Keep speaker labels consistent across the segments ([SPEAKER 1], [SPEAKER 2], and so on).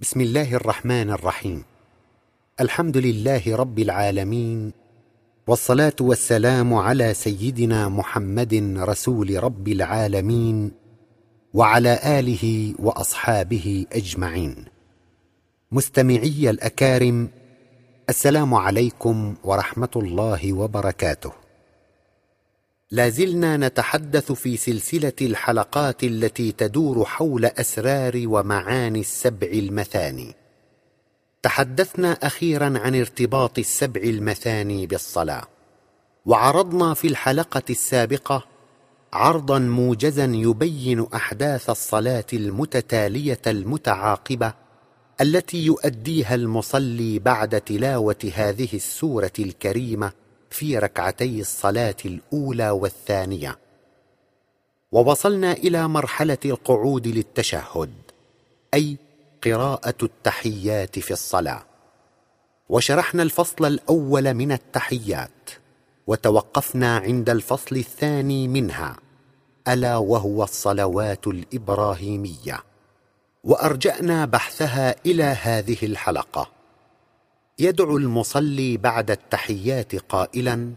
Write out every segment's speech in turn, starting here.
[SPEAKER 1] بسم الله الرحمن الرحيم. الحمد لله رب العالمين والصلاة والسلام على سيدنا محمد رسول رب العالمين وعلى آله وأصحابه أجمعين. مستمعي الأكارم السلام عليكم ورحمة الله وبركاته. لا زلنا نتحدث في سلسلة الحلقات التي تدور حول أسرار ومعاني السبع المثاني. تحدثنا أخيرا عن ارتباط السبع المثاني بالصلاة. وعرضنا في الحلقة السابقة عرضا موجزا يبين أحداث الصلاة المتتالية المتعاقبة التي يؤديها المصلي بعد تلاوة هذه السورة الكريمة في ركعتي الصلاة الأولى والثانية. ووصلنا إلى مرحلة القعود للتشهد أي قراءة التحيات في الصلاة. وشرحنا الفصل الأول من التحيات وتوقفنا عند الفصل الثاني منها ألا وهو الصلوات الإبراهيمية. وأرجأنا بحثها إلى هذه الحلقة. يدعو المصلي بعد التحيات قائلا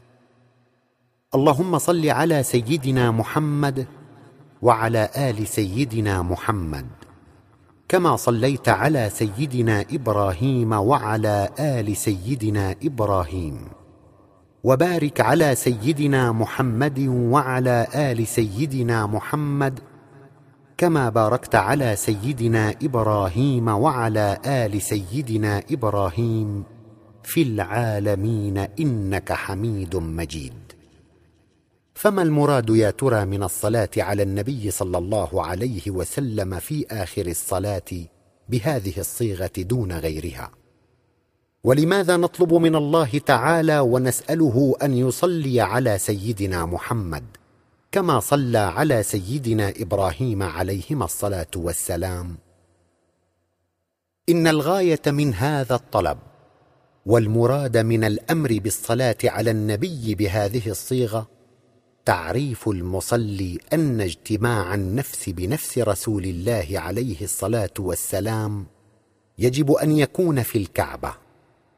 [SPEAKER 1] اللهم صل على سيدنا محمد وعلى آل سيدنا محمد كما صليت على سيدنا إبراهيم وعلى آل سيدنا إبراهيم وبارك على سيدنا محمد وعلى آل سيدنا محمد كما باركت على سيدنا إبراهيم وعلى آل سيدنا إبراهيم. في العالمين إنك حميد مجيد. فما المراد يا ترى من الصلاة على النبي صلى الله عليه وسلم في آخر الصلاة بهذه الصيغة دون غيرها؟ ولماذا نطلب من الله تعالى ونسأله أن يصلي على سيدنا محمد كما صلى على سيدنا إبراهيم عليهما الصلاة والسلام؟ إن الغاية من هذا الطلب والمراد من الأمر بالصلاة على النبي بهذه الصيغة تعريف المصلي أن اجتماع النفس بنفس رسول الله عليه الصلاة والسلام يجب أن يكون في الكعبة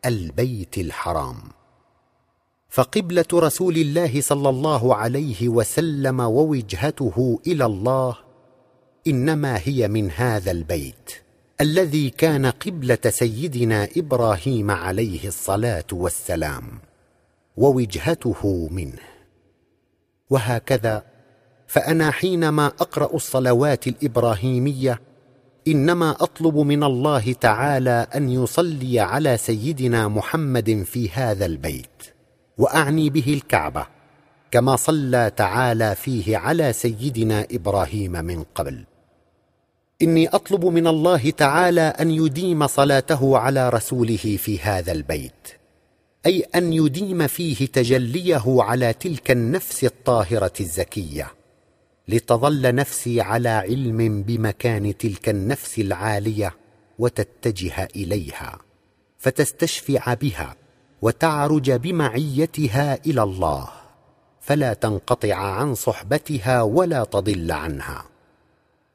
[SPEAKER 1] البيت الحرام. فقبلة رسول الله صلى الله عليه وسلم ووجهته إلى الله إنما هي من هذا البيت. الذي كان قبلة سيدنا إبراهيم عليه الصلاة والسلام ووجهته منه. وهكذا فأنا حينما أقرأ الصلوات الإبراهيمية إنما أطلب من الله تعالى أن يصلي على سيدنا محمد في هذا البيت وأعني به الكعبة كما صلى تعالى فيه على سيدنا إبراهيم من قبل. إني أطلب من الله تعالى أن يديم صلاته على رسوله في هذا البيت أي أن يديم فيه تجليه على تلك النفس الطاهرة الزكية لتظل نفسي على علم بمكان تلك النفس العالية وتتجه إليها فتستشفع بها وتعرج بمعيتها إلى الله فلا تنقطع عن صحبتها ولا تضل عنها.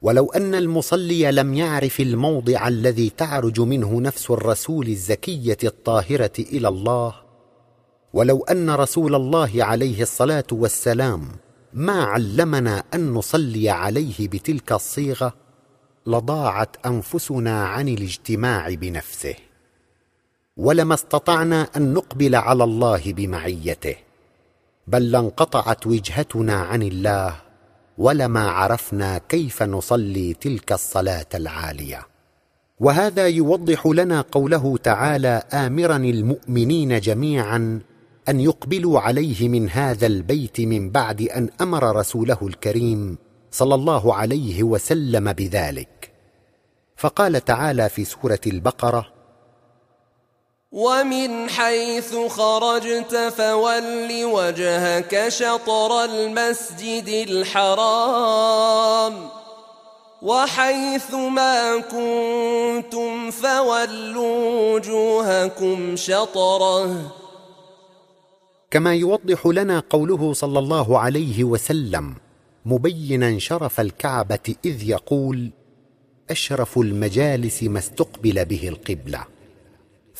[SPEAKER 1] ولو أن المصلي لم يعرف الموضع الذي تعرج منه نفس الرسول الزكية الطاهرة إلى الله ولو أن رسول الله عليه الصلاة والسلام ما علمنا أن نصلي عليه بتلك الصيغة لضاعت أنفسنا عن الاجتماع بنفسه ولما استطعنا أن نقبل على الله بمعيته بل لانقطعت وجهتنا عن الله ولما عرفنا كيف نصلي تلك الصلاة العالية. وهذا يوضح لنا قوله تعالى امرا المؤمنين جميعا أن يقبلوا عليه من هذا البيت من بعد أن أمر رسوله الكريم صلى الله عليه وسلم بذلك. فقال تعالى في سورة البقرة
[SPEAKER 2] ومن حيث خرجت فول وجهك شطر المسجد الحرام وحيث ما كنتم فولوا وجوهكم شطره.
[SPEAKER 1] كما يوضح لنا قوله صلى الله عليه وسلم مبينا شرف الكعبة إذ يقول أشرف المجالس ما استقبل به القبلة.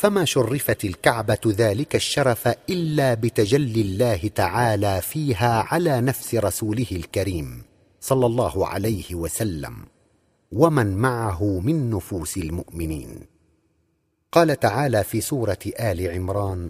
[SPEAKER 1] فما شرفت الكعبة ذلك الشرف إلا بتجلي الله تعالى فيها على نفس رسوله الكريم صلى الله عليه وسلم. ومن معه من نفوس المؤمنين. قال تعالى في سورة آل عمران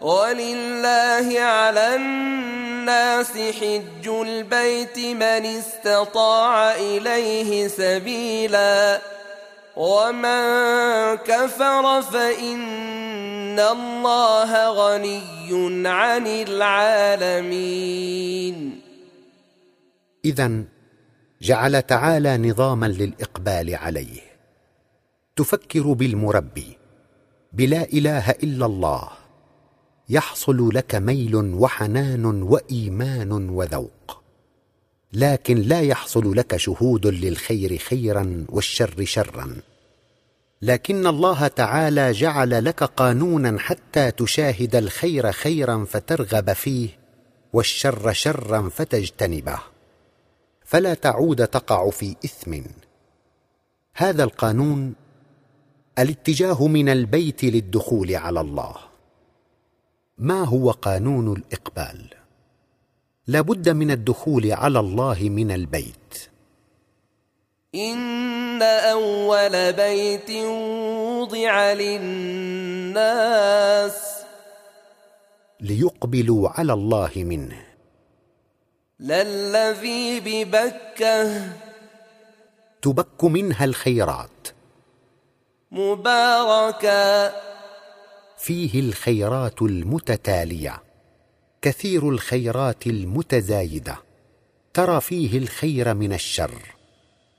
[SPEAKER 2] ولله على الناس حج البيت من استطاع إليه سبيلا ومن كفر فإن الله غني عن العالمين
[SPEAKER 1] إذا جعل تعالى نظاما للإقبال عليه. تفكر بالمربي بلا إله إلا الله. يحصل لك ميل وحنان وإيمان وذوق. لكن لا يحصل لك شهود للخير خيرا والشر شرا. لكن الله تعالى جعل لك قانونا حتى تشاهد الخير خيرا فترغب فيه والشر شرا فتجتنبه. فلا تعود تقع في إثم. هذا القانون الاتجاه من البيت للدخول على الله. ما هو قانون الإقبال؟ لا بد من الدخول على الله من البيت.
[SPEAKER 2] إن أول بيت وضع للناس
[SPEAKER 1] ليقبلوا على الله منه.
[SPEAKER 2] للذي ببكة
[SPEAKER 1] تبك منها الخيرات.
[SPEAKER 2] مباركا
[SPEAKER 1] فيه الخيرات المتتالية كثير الخيرات المتزايدة ترى فيه الخير من الشر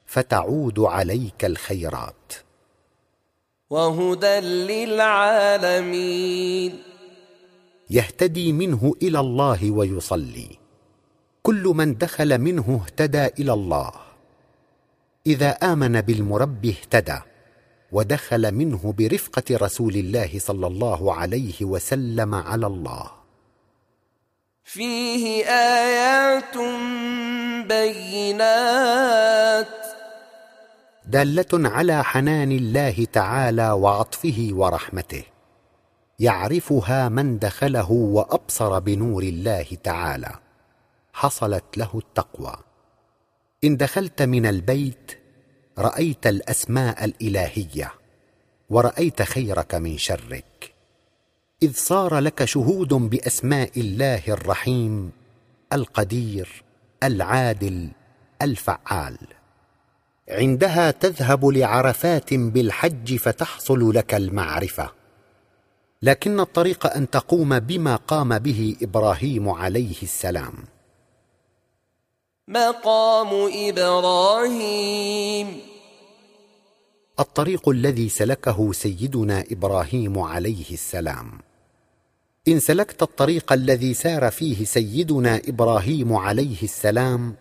[SPEAKER 1] فتعود عليك الخيرات.
[SPEAKER 2] وهدى للعالمين.
[SPEAKER 1] يهتدي منه إلى الله ويصلي. كل من دخل منه اهتدى إلى الله. إذا آمن بالمربي اهتدى. ودخل منه برفقة رسول الله صلى الله عليه وسلم على الله.
[SPEAKER 2] فيه آيات بينات.
[SPEAKER 1] دالة على حنان الله تعالى وعطفه ورحمته. يعرفها من دخله وأبصر بنور الله تعالى. حصلت له التقوى. إن دخلت من البيت رأيت الأسماء الإلهية ورأيت خيرك من شرك. إذ صار لك شهود بأسماء الله الرحيم القدير العادل الفعال. عندها تذهب لعرفات بالحج فتحصل لك المعرفة. لكن الطريق أن تقوم بما قام به إبراهيم عليه السلام.
[SPEAKER 2] مقام إبراهيم.
[SPEAKER 1] الطريق الذي سلكه سيدنا إبراهيم عليه السلام. إن سلكت الطريق الذي سار فيه سيدنا إبراهيم عليه السلام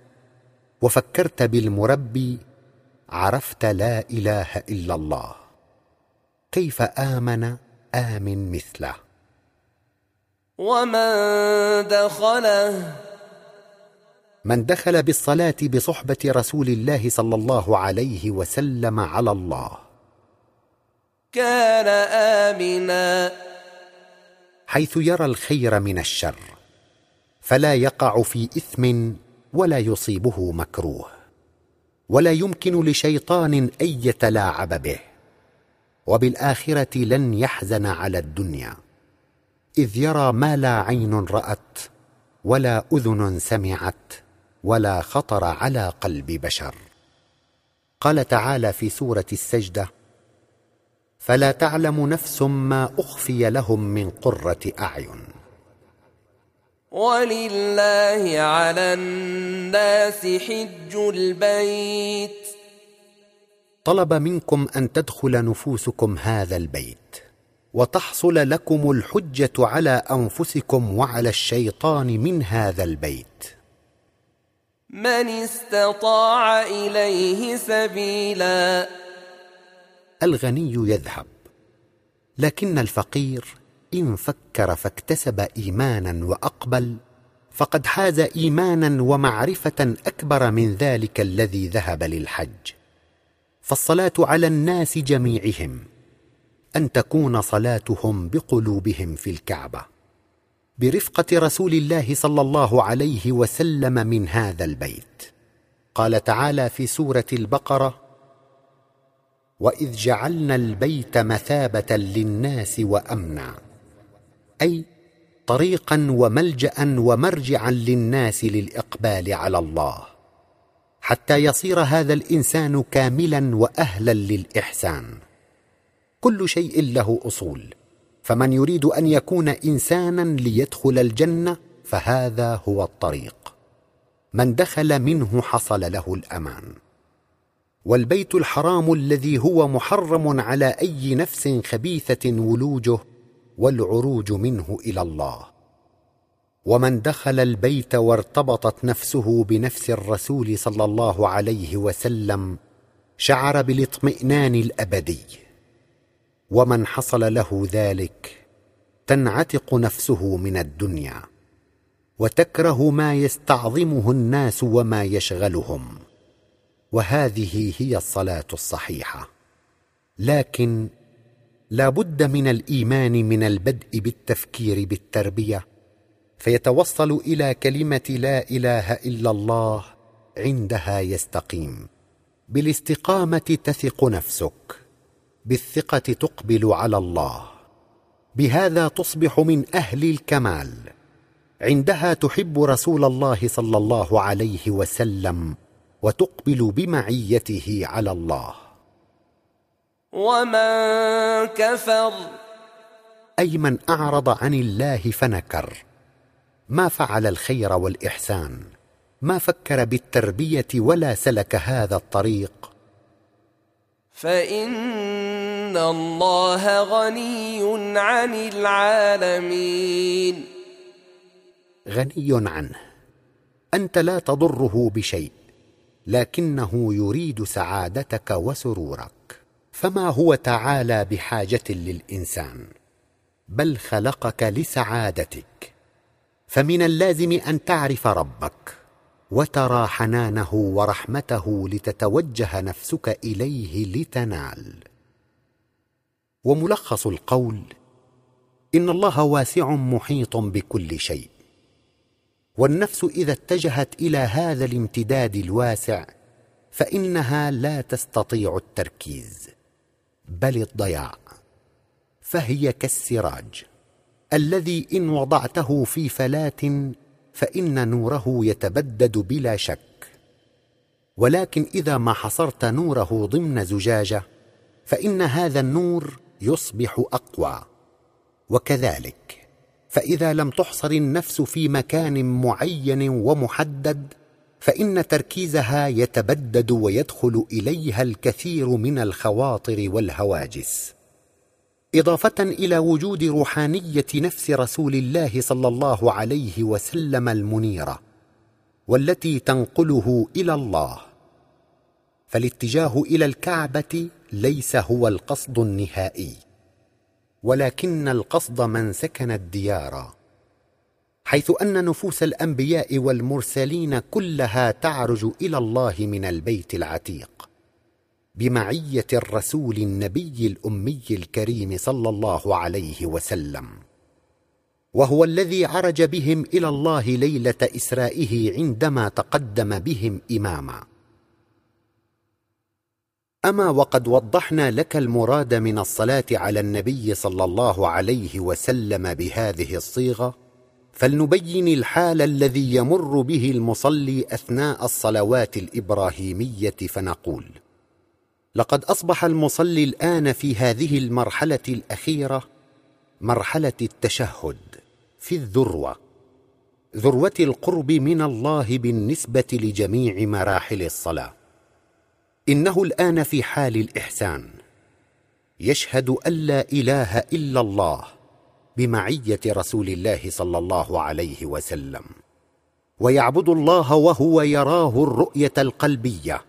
[SPEAKER 1] وفكرت بالمربي عرفت لا إله إلا الله. كيف آمن؟ آمن مثله.
[SPEAKER 2] ومن دخله
[SPEAKER 1] من دخل بالصلاة بصحبة رسول الله صلى الله عليه وسلم على الله.
[SPEAKER 2] كان آمنا.
[SPEAKER 1] حيث يرى الخير من الشر فلا يقع في إثم ولا يصيبه مكروه ولا يمكن لشيطان أن يتلاعب به وبالآخرة لن يحزن على الدنيا إذ يرى ما لا عين رأت ولا أذن سمعت ولا خطر على قلب بشر. قال تعالى في سورة السجدة فلا تعلم نفس ما أخفي لهم من قرة أعين.
[SPEAKER 2] ولله على الناس حج البيت.
[SPEAKER 1] طلب منكم أن تدخل نفوسكم هذا البيت وتحصل لكم الحجة على أنفسكم وعلى الشيطان من هذا البيت.
[SPEAKER 2] من استطاع إليه سبيلا.
[SPEAKER 1] الغني يذهب لكن الفقير إن فكر فاكتسب إيمانا وأقبل فقد حاز إيمانا ومعرفة أكبر من ذلك الذي ذهب للحج. فالصلاة على الناس جميعهم أن تكون صلاتهم بقلوبهم في الكعبة. برفقة رسول الله صلى الله عليه وسلم من هذا البيت. قال تعالى في سورة البقرة واذ جعلنا البيت مثابه للناس وامنا. أي طريقا وملجا ومرجعا للناس للإقبال على الله. حتى يصير هذا الإنسان كاملا واهلا للإحسان. كل شيء له أصول. فمن يريد أن يكون إنسانا ليدخل الجنة فهذا هو الطريق. من دخل منه حصل له الأمان. والبيت الحرام الذي هو محرم على أي نفس خبيثة ولوجه والعروج منه إلى الله. ومن دخل البيت وارتبطت نفسه بنفس الرسول صلى الله عليه وسلم شعر بالاطمئنان الأبدي. ومن حصل له ذلك تنعتق نفسه من الدنيا وتكره ما يستعظمه الناس وما يشغلهم. وهذه هي الصلاة الصحيحة. لكن لا بد من الإيمان من البدء بالتفكير بالتربية فيتوصل إلى كلمة لا إله إلا الله عندها يستقيم. بالاستقامة تثق نفسك. بالثقة تقبل على الله. بهذا تصبح من أهل الكمال. عندها تحب رسول الله صلى الله عليه وسلم وتقبل بمعيته على الله.
[SPEAKER 2] ومن كفر.
[SPEAKER 1] أي من أعرض عن الله فنكر. ما فعل الخير والإحسان. ما فكر بالتربية ولا سلك هذا الطريق.
[SPEAKER 2] فإن الله غني عن العالمين.
[SPEAKER 1] غني عنه أنت لا تضره بشيء لكنه يريد سعادتك وسرورك. فما هو تعالى بحاجة للإنسان؟ بل خلقك لسعادتك. فمن اللازم أن تعرف ربك. وترى حنانه ورحمته لتتوجه نفسك إليه لتنال. وملخص القول إن الله واسع محيط بكل شيء. والنفس إذا اتجهت إلى هذا الامتداد الواسع فإنها لا تستطيع التركيز بل الضياع. فهي كالسراج الذي إن وضعته في فلاه فإن نوره يتبدد بلا شك. ولكن إذا ما حصرت نوره ضمن زجاجة فإن هذا النور يصبح أقوى. وكذلك فإذا لم تحصر النفس في مكان معين ومحدد فإن تركيزها يتبدد ويدخل إليها الكثير من الخواطر والهواجس. إضافة إلى وجود روحانية نفس رسول الله صلى الله عليه وسلم المنيرة والتي تنقله إلى الله. فالاتجاه إلى الكعبة ليس هو القصد النهائي ولكن القصد من سكن الديار حيث أن نفوس الأنبياء والمرسلين كلها تعرج إلى الله من البيت العتيق. بمعية الرسول النبي الأمي الكريم صلى الله عليه وسلم. وهو الذي عرج بهم إلى الله ليلة إسرائه عندما تقدم بهم إماما. أما وقد وضحنا لك المراد من الصلاة على النبي صلى الله عليه وسلم بهذه الصيغة فلنبين الحال الذي يمر به المصلي أثناء الصلوات الإبراهيمية فنقول لقد أصبح المصلي الآن في هذه المرحلة الأخيرة مرحلة التشهد في الذروة ذروة القرب من الله بالنسبة لجميع مراحل الصلاة. إنه الآن في حال الإحسان. يشهد أن لا إله إلا الله بمعية رسول الله صلى الله عليه وسلم. ويعبد الله وهو يراه الرؤية القلبية.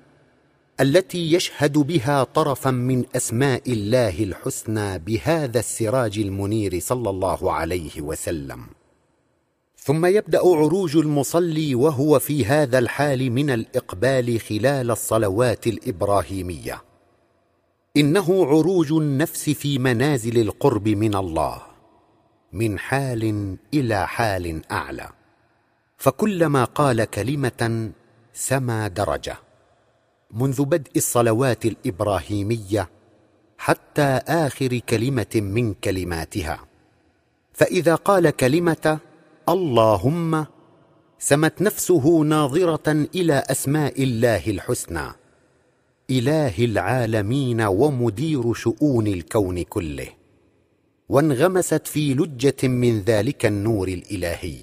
[SPEAKER 1] التي يشهد بها طرفا من أسماء الله الحسنى بهذا السراج المنير صلى الله عليه وسلم. ثم يبدأ عروج المصلي وهو في هذا الحال من الإقبال خلال الصلوات الإبراهيمية. إنه عروج النفس في منازل القرب من الله من حال إلى حال أعلى. فكلما قال كلمة سما درجة. منذ بدء الصلوات الإبراهيمية حتى آخر كلمة من كلماتها. فإذا قال كلمة اللهم سمت نفسه ناظرة إلى أسماء الله الحسنى إله العالمين ومدير شؤون الكون كله. وانغمست في لجة من ذلك النور الإلهي.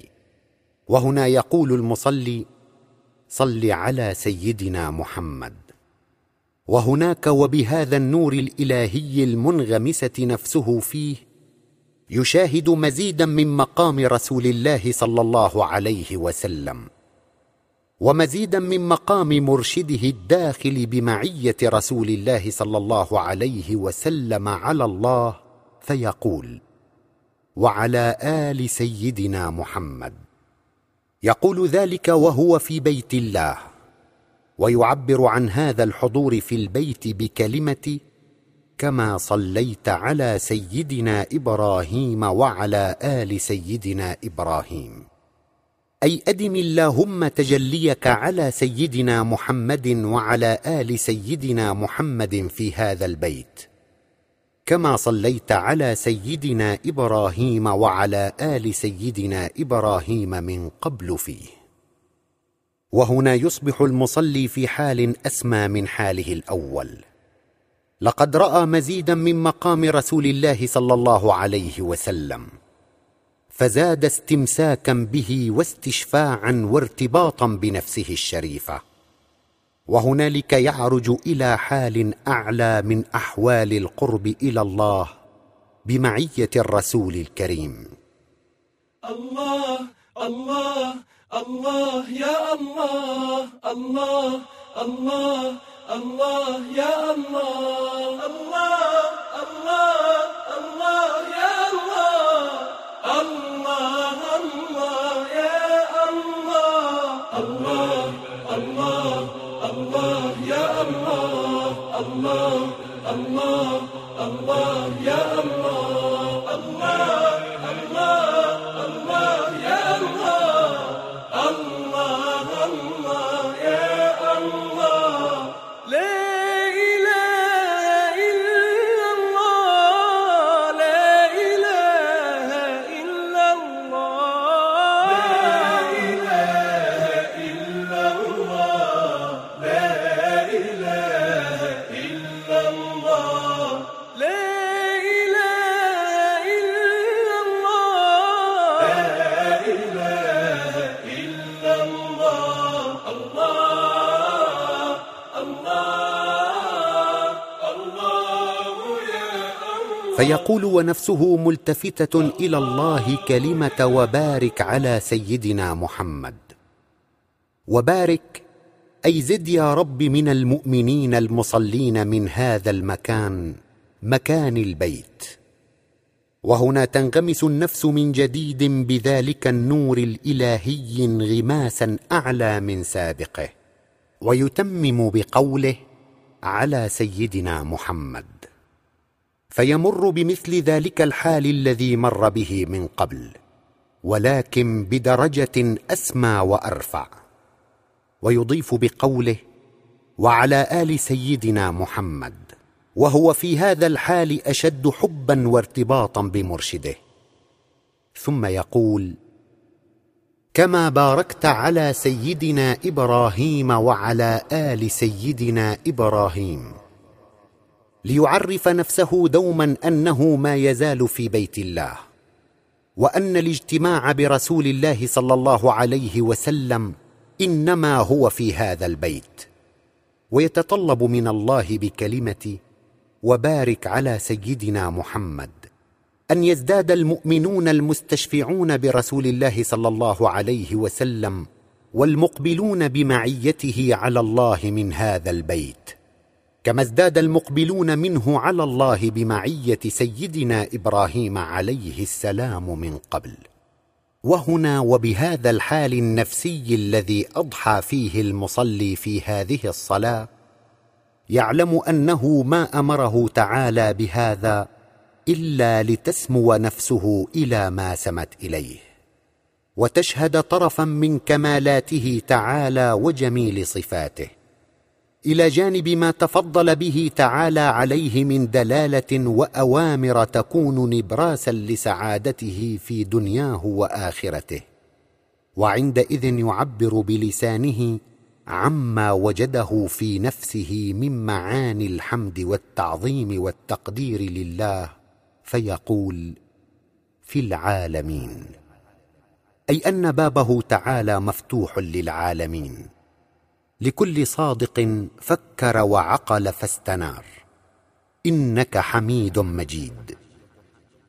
[SPEAKER 1] وهنا يقول المصلي صل على سيدنا محمد. وهناك وبهذا النور الإلهي المنغمسة نفسه فيه يشاهد مزيدا من مقام رسول الله صلى الله عليه وسلم ومزيدا من مقام مرشده الداخل بمعية رسول الله صلى الله عليه وسلم على الله فيقول وعلى آل سيدنا محمد يقول ذلك وهو في بيت الله ويعبر عن هذا الحضور في البيت بكلمة كما صليت على سيدنا إبراهيم وعلى آل سيدنا إبراهيم أي أدم اللهم تجليك على سيدنا محمد وعلى آل سيدنا محمد في هذا البيت. كما صليت على سيدنا إبراهيم وعلى آل سيدنا إبراهيم من قبل فيه. وهنا يصبح المصلي في حال أسمى من حاله الأول. لقد رأى مزيدا من مقام رسول الله صلى الله عليه وسلم فزاد استمساكا به واستشفاعا وارتباطا بنفسه الشريفة. وهنالك يعرج إلى حال اعلى من احوال القرب إلى الله بمعيه الرسول الكريم
[SPEAKER 3] الله الله الله يا الله الله الله الله يا الله الله الله الله يا الله الله الله يا الله الله الله الله الله الله يا الله الله الله الله يا الله الله الله يا الله.
[SPEAKER 1] فيقول ونفسه ملتفتة إلى الله كلمة وبارك على سيدنا محمد. وبارك أي زد يا رب من المؤمنين المصلين من هذا المكان مكان البيت. وهنا تنغمس النفس من جديد بذلك النور الإلهي انغماسا أعلى من سابقه ويتمم بقوله على سيدنا محمد. فيمر بمثل ذلك الحال الذي مر به من قبل ولكن بدرجة أسمى وأرفع. ويضيف بقوله وعلى آل سيدنا محمد وهو في هذا الحال أشد حبا وارتباطا بمرشده. ثم يقول كما باركت على سيدنا إبراهيم وعلى آل سيدنا إبراهيم ليعرف نفسه دوما أنه ما يزال في بيت الله وأن الاجتماع برسول الله صلى الله عليه وسلم إنما هو في هذا البيت. ويتطلب من الله بكلمة وبارك على سيدنا محمد أن يزداد المؤمنون المستشفعون برسول الله صلى الله عليه وسلم والمقبلون بمعيته على الله من هذا البيت. كما ازداد المقبلون منه على الله بمعية سيدنا إبراهيم عليه السلام من قبل. وهنا وبهذا الحال النفسي الذي أضحى فيه المصلي في هذه الصلاة يعلم أنه ما أمره تعالى بهذا إلا لتسمو نفسه إلى ما سمت إليه. وتشهد طرفا من كمالاته تعالى وجميل صفاته. إلى جانب ما تفضل به تعالى عليه من دلالة وأوامر تكون نبراسا لسعادته في دنياه وآخرته. وعندئذ يعبر بلسانه عما وجده في نفسه من معاني الحمد والتعظيم والتقدير لله فيقول في العالمين أي أن بابه تعالى مفتوح للعالمين. لكل صادق فكر وعقل فاستنار. إنك حميد مجيد.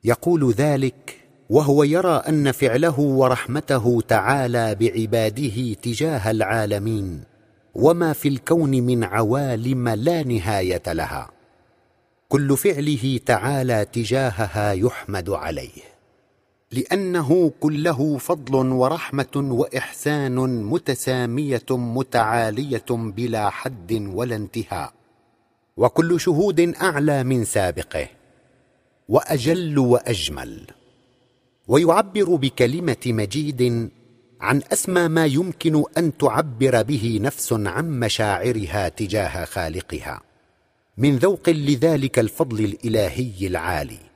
[SPEAKER 1] يقول ذلك وهو يرى أن فعله ورحمته تعالى بعباده تجاه العالمين وما في الكون من عوالم لا نهاية لها. كل فعله تعالى تجاهها يحمد عليه. لأنه كله فضل ورحمة وإحسان متسامية متعالية بلا حد ولا انتهاء. وكل شهود أعلى من سابقه وأجل وأجمل. ويعبر بكلمة مجيد عن أسمى ما يمكن أن تعبر به نفس عن مشاعرها تجاه خالقها من ذوق لذلك الفضل الإلهي العالي.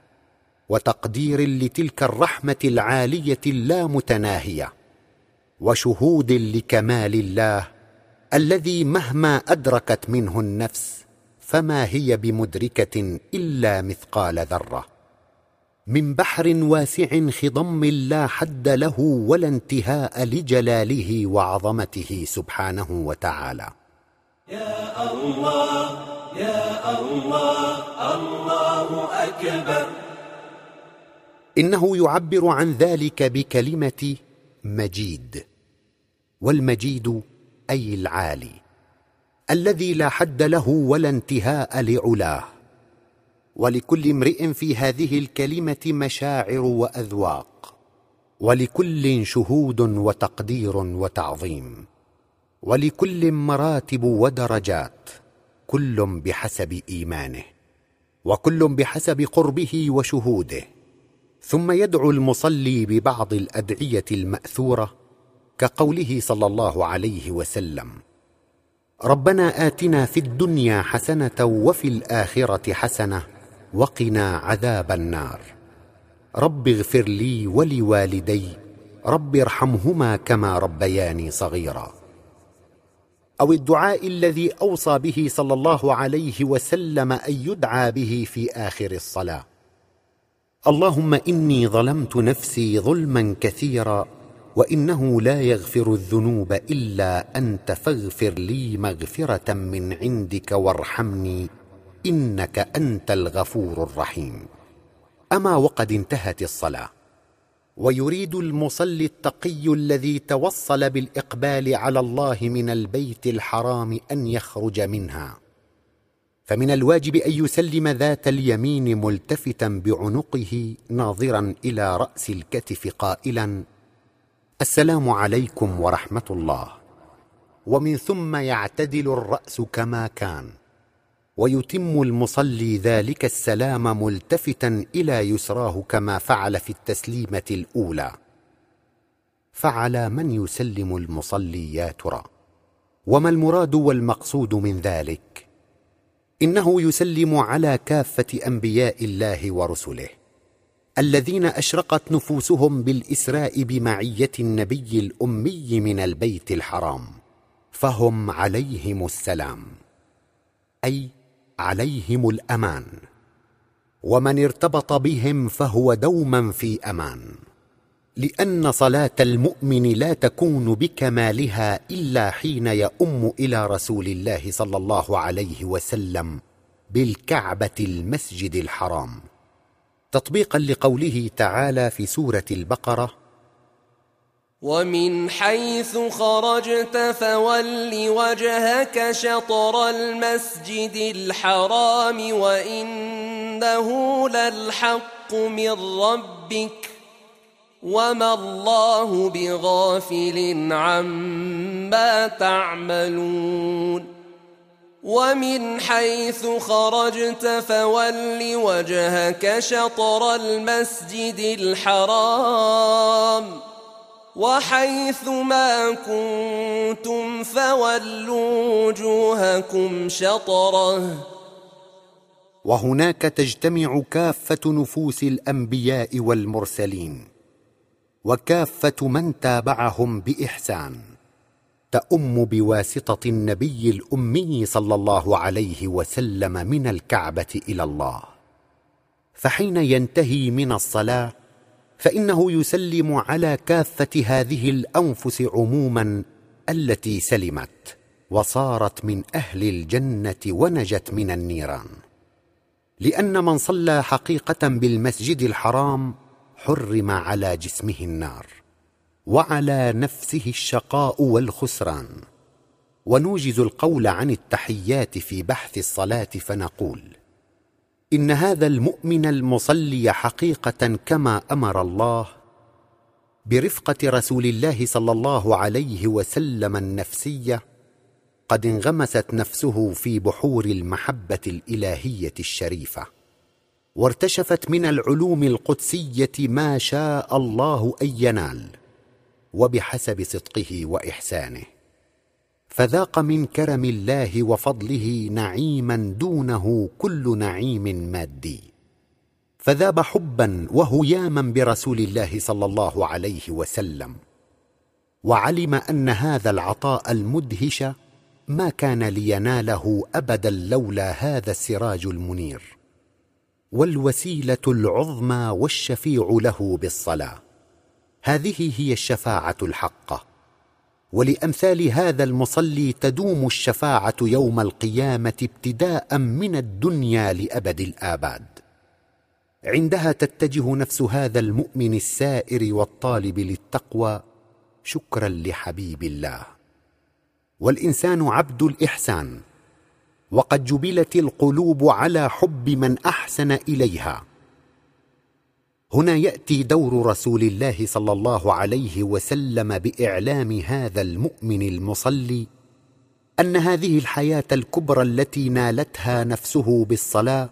[SPEAKER 1] وتقدير لتلك الرحمة العالية اللامتناهية وشهود لكمال الله الذي مهما أدركت منه النفس فما هي بمدركة إلا مثقال ذرة. من بحر واسع خضم لا حد له ولا انتهاء لجلاله وعظمته سبحانه وتعالى.
[SPEAKER 3] يا الله يا الله الله أكبر.
[SPEAKER 1] إنه يعبر عن ذلك بكلمة مجيد والمجيد أي العالي الذي لا حد له ولا انتهاء لعلاه ولكل امرئ في هذه الكلمة مشاعر وأذواق ولكل شهود وتقدير وتعظيم ولكل مراتب ودرجات كل بحسب إيمانه وكل بحسب قربه وشهوده. ثم يدعو المصلي ببعض الأدعية المأثورة كقوله صلى الله عليه وسلم ربنا آتنا في الدنيا حسنة وفي الآخرة حسنة وقنا عذاب النار. رب اغفر لي ولوالدي رب ارحمهما كما ربياني صغيرا. أو الدعاء الذي أوصى به صلى الله عليه وسلم أن يدعى به في آخر الصلاة. اللهم إني ظلمت نفسي ظلما كثيرا وإنه لا يغفر الذنوب إلا أنت فاغفر لي مغفرة من عندك وارحمني إنك أنت الغفور الرحيم. أما وقد انتهت الصلاة. ويريد المصلي التقي الذي توصل بالإقبال على الله من البيت الحرام أن يخرج منها. فمن الواجب أن يسلم ذات اليمين ملتفتا بعنقه ناظرا إلى رأس الكتف قائلا السلام عليكم ورحمة الله. ومن ثم يعتدل الرأس كما كان ويتم المصلي ذلك السلام ملتفتا إلى يسراه كما فعل في التسليمة الأولى. فعلى من يسلم المصلي يا ترى وما المراد والمقصود من ذلك؟ إنه يسلم على كافة أنبياء الله ورسله الذين أشرقت نفوسهم بالإسراء بمعية النبي الأمي من البيت الحرام فهم عليهم السلام أي عليهم الأمان ومن ارتبط بهم فهو دوما في أمان. لأن صلاة المؤمن لا تكون بكمالها إلا حين يؤم إلى رسول الله صلى الله عليه وسلم بالكعبة المسجد الحرام. تطبيقا لقوله تعالى في سورة البقرة
[SPEAKER 2] ومن حيث خرجت فول وجهك شطر المسجد الحرام وإنه للحق من ربك. وما الله بغافل عما تعملون ومن حيث خرجت فول وجهك شطر المسجد الحرام وحيث ما كنتم فولوا وجوهكم شطره
[SPEAKER 1] وهناك تجتمع كافة نفوس الأنبياء والمرسلين وكافة من تابعهم بإحسان. تؤم بواسطة النبي الأمي صلى الله عليه وسلم من الكعبة إلى الله. فحين ينتهي من الصلاة فإنه يسلم على كافة هذه الأنفس عموما التي سلمت وصارت من أهل الجنة ونجت من النيران. لأن من صلى حقيقة بالمسجد الحرام حرم على جسمه النار وعلى نفسه الشقاء والخسران. ونوجز القول عن التحيات في بحث الصلاة فنقول إن هذا المؤمن المصلي حقيقة كما أمر الله برفقة رسول الله صلى الله عليه وسلم النفسية قد انغمست نفسه في بحور المحبة الإلهية الشريفة. وارتشفت من العلوم القدسية ما شاء الله أن ينال وبحسب صدقه وإحسانه. فذاق من كرم الله وفضله نعيما دونه كل نعيم مادي. فذاب حبا وهياما برسول الله صلى الله عليه وسلم. وعلم أن هذا العطاء المدهش ما كان ليناله أبدا لولا هذا السراج المنير. والوسيلة العظمى والشفيع له بالصلاة. هذه هي الشفاعة الحقة. ولأمثال هذا المصلي تدوم الشفاعة يوم القيامة ابتداء من الدنيا لأبد الآباد. عندها تتجه نفس هذا المؤمن السائر والطالب للتقوى. شكرا لحبيب الله. والإنسان عبد الإحسان. وقد جبلت القلوب على حب من أحسن إليها. هنا يأتي دور رسول الله صلى الله عليه وسلم بإعلام هذا المؤمن المصلي أن هذه الحياة الكبرى التي نالتها نفسه بالصلاة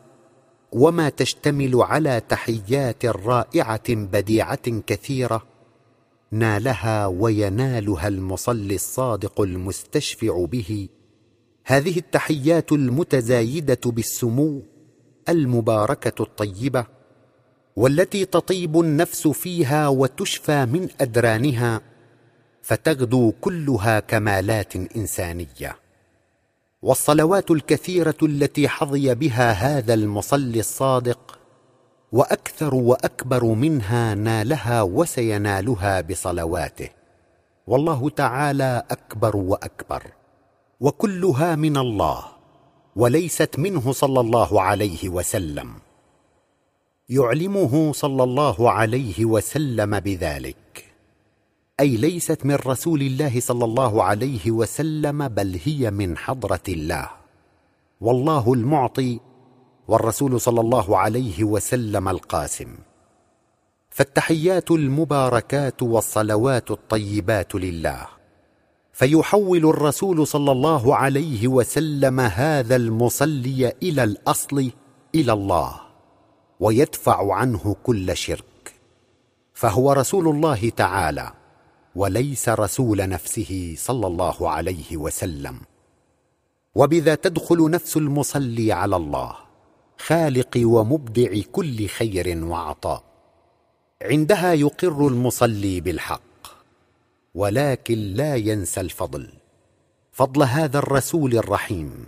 [SPEAKER 1] وما تشتمل على تحيات رائعة بديعة كثيرة نالها وينالها المصلي الصادق المستشفع به هذه التحيات المتزايدة بالسمو المباركة الطيبة والتي تطيب النفس فيها وتشفى من أدرانها فتغدو كلها كمالات إنسانية. والصلوات الكثيرة التي حظي بها هذا المصلي الصادق وأكثر وأكبر منها نالها وسينالها بصلواته. والله تعالى أكبر وأكبر. وكلها من الله وليست منه صلى الله عليه وسلم. يعلمه صلى الله عليه وسلم بذلك. أي ليست من رسول الله صلى الله عليه وسلم بل هي من حضرة الله. والله المعطي والرسول صلى الله عليه وسلم القاسم. فالتحيات المباركات والصلوات الطيبات لله. فيحول الرسول صلى الله عليه وسلم هذا المصلي إلى الأصل إلى الله ويدفع عنه كل شرك. فهو رسول الله تعالى وليس رسول نفسه صلى الله عليه وسلم. وبذا تدخل نفس المصلي على الله خالق ومبدع كل خير وعطاء. عندها يقر المصلي بالحق. ولكن لا ينسى الفضل فضل هذا الرسول الرحيم.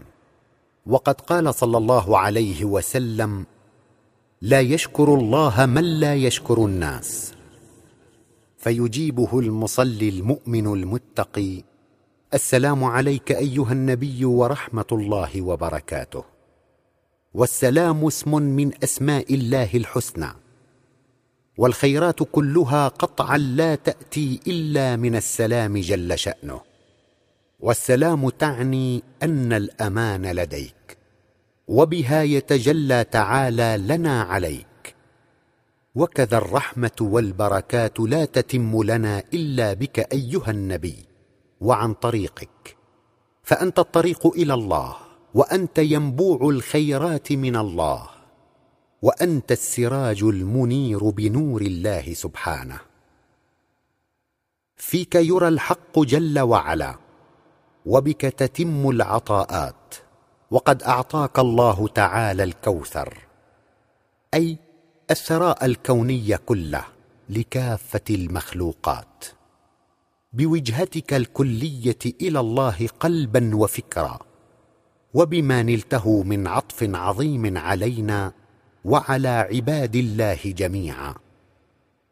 [SPEAKER 1] وقد قال صلى الله عليه وسلم لا يشكر الله من لا يشكر الناس فيجيبه المصلي المؤمن المتقي السلام عليك أيها النبي ورحمة الله وبركاته والسلام اسم من أسماء الله الحسنى. والخيرات كلها قطعا لا تأتي إلا من السلام جل شأنه. والسلام تعني أن الأمان لديك وبها يتجلى تعالى لنا عليك. وكذا الرحمة والبركات لا تتم لنا إلا بك أيها النبي وعن طريقك. فأنت الطريق إلى الله وأنت ينبوع الخيرات من الله. وأنت السراج المنير بنور الله سبحانه. فيك يرى الحق جل وعلا وبك تتم العطاءات وقد أعطاك الله تعالى الكوثر. أي الثراء الكوني كله لكافة المخلوقات. بوجهتك الكلية إلى الله قلبا وفكرا وبما نلته من عطف عظيم علينا وعلى عباد الله جميعا.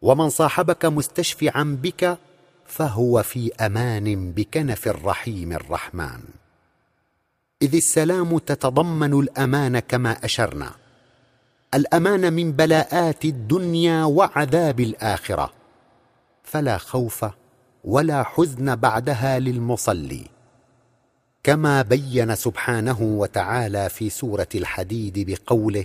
[SPEAKER 1] ومن صاحبك مستشفعا بك فهو في أمان بكنف الرحيم الرحمن. إذ السلام تتضمن الأمان كما أشرنا. الأمان من بلاءات الدنيا وعذاب الآخرة. فلا خوف ولا حزن بعدها للمصلي. كما بين سبحانه وتعالى في سورة الحديد بقوله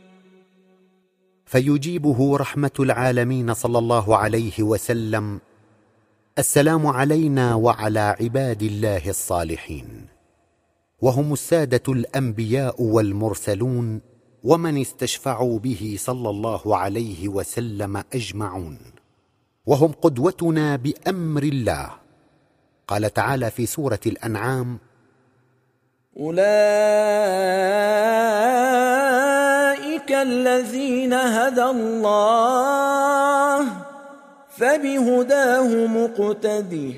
[SPEAKER 1] فيجيبه رحمة العالمين صلى الله عليه وسلم. السلام علينا وعلى عباد الله الصالحين. وهم السادة الأنبياء والمرسلون ومن استشفعوا به صلى الله عليه وسلم أجمعون. وهم قدوتنا بأمر الله. قال تعالى في سورة الأنعام
[SPEAKER 2] أولئك الذين هدى الله فبهداه مقتده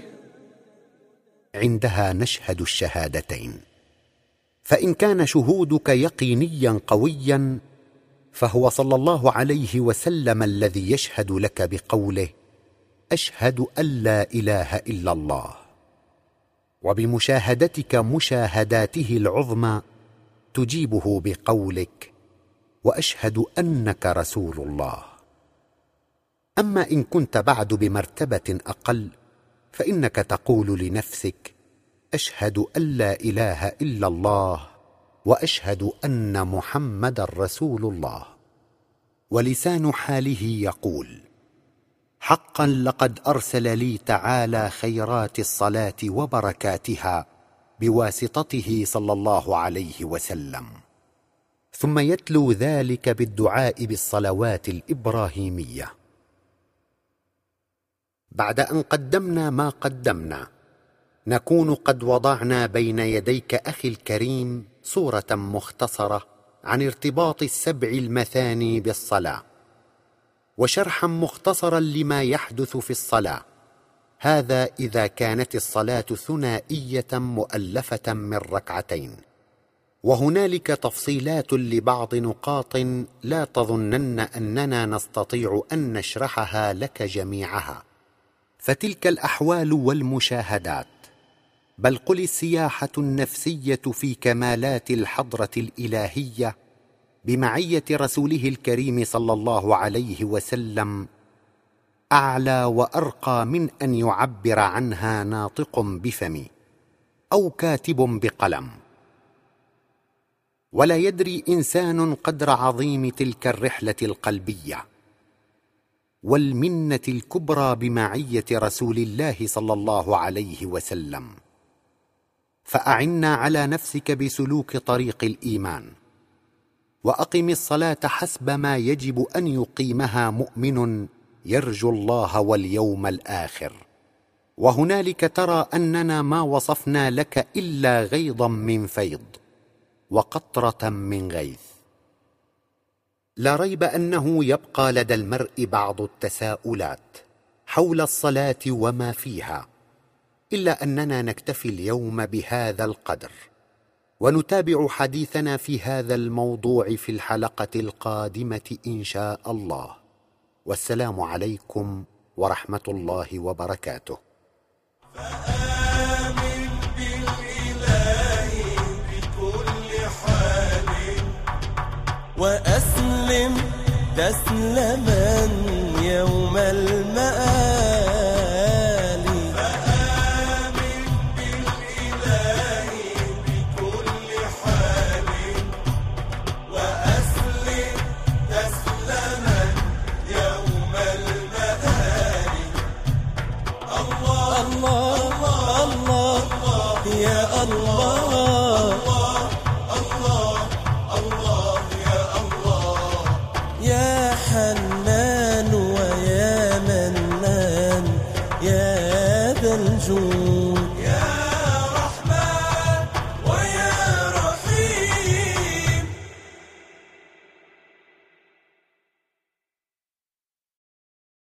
[SPEAKER 1] عندها نشهد الشهادتين. فإن كان شهودك يقينيا قويا فهو صلى الله عليه وسلم الذي يشهد لك بقوله أشهد أن لا إله إلا الله. وبمشاهدتك مشاهداته العظمى تجيبه بقولك وأشهد أنك رسول الله. أما إن كنت بعد بمرتبة أقل فإنك تقول لنفسك أشهد أن لا إله إلا الله وأشهد أن محمدا رسول الله. ولسان حاله يقول حقا لقد أرسل لي تعالى خيرات الصلاة وبركاتها بواسطته صلى الله عليه وسلم. ثم يتلو ذلك بالدعاء بالصلوات الإبراهيمية. بعد أن قدمنا ما قدمنا نكون قد وضعنا بين يديك أخي الكريم صوره مختصرة عن ارتباط السبع المثاني بالصلاة وشرحا مختصرا لما يحدث في الصلاة. هذا إذا كانت الصلاة ثنائية مؤلفة من ركعتين. وهنالك تفصيلات لبعض نقاط لا تظنن أننا نستطيع أن نشرحها لك جميعها. فتلك الأحوال والمشاهدات. بل قل السياحة النفسية في كمالات الحضرة الإلهية بمعية رسوله الكريم صلى الله عليه وسلم أعلى وأرقى من أن يعبر عنها ناطق بفم أو كاتب بقلم. ولا يدري إنسان قدر عظيم تلك الرحلة القلبية والمنة الكبرى بمعية رسول الله صلى الله عليه وسلم. فأعنا على نفسك بسلوك طريق الإيمان وأقم الصلاة حسب ما يجب أن يقيمها مؤمن يرجو الله واليوم الآخر. وهنالك ترى أننا ما وصفنا لك إلا غيضا من فيض. وقطرة من غيث. لا ريب أنه يبقى لدى المرء بعض التساؤلات حول الصلاة وما فيها إلا أننا نكتفي اليوم بهذا القدر. ونتابع حديثنا في هذا الموضوع في الحلقة القادمة إن شاء الله. والسلام عليكم ورحمة الله وبركاته.
[SPEAKER 3] وأسلم تسلما يوم المآل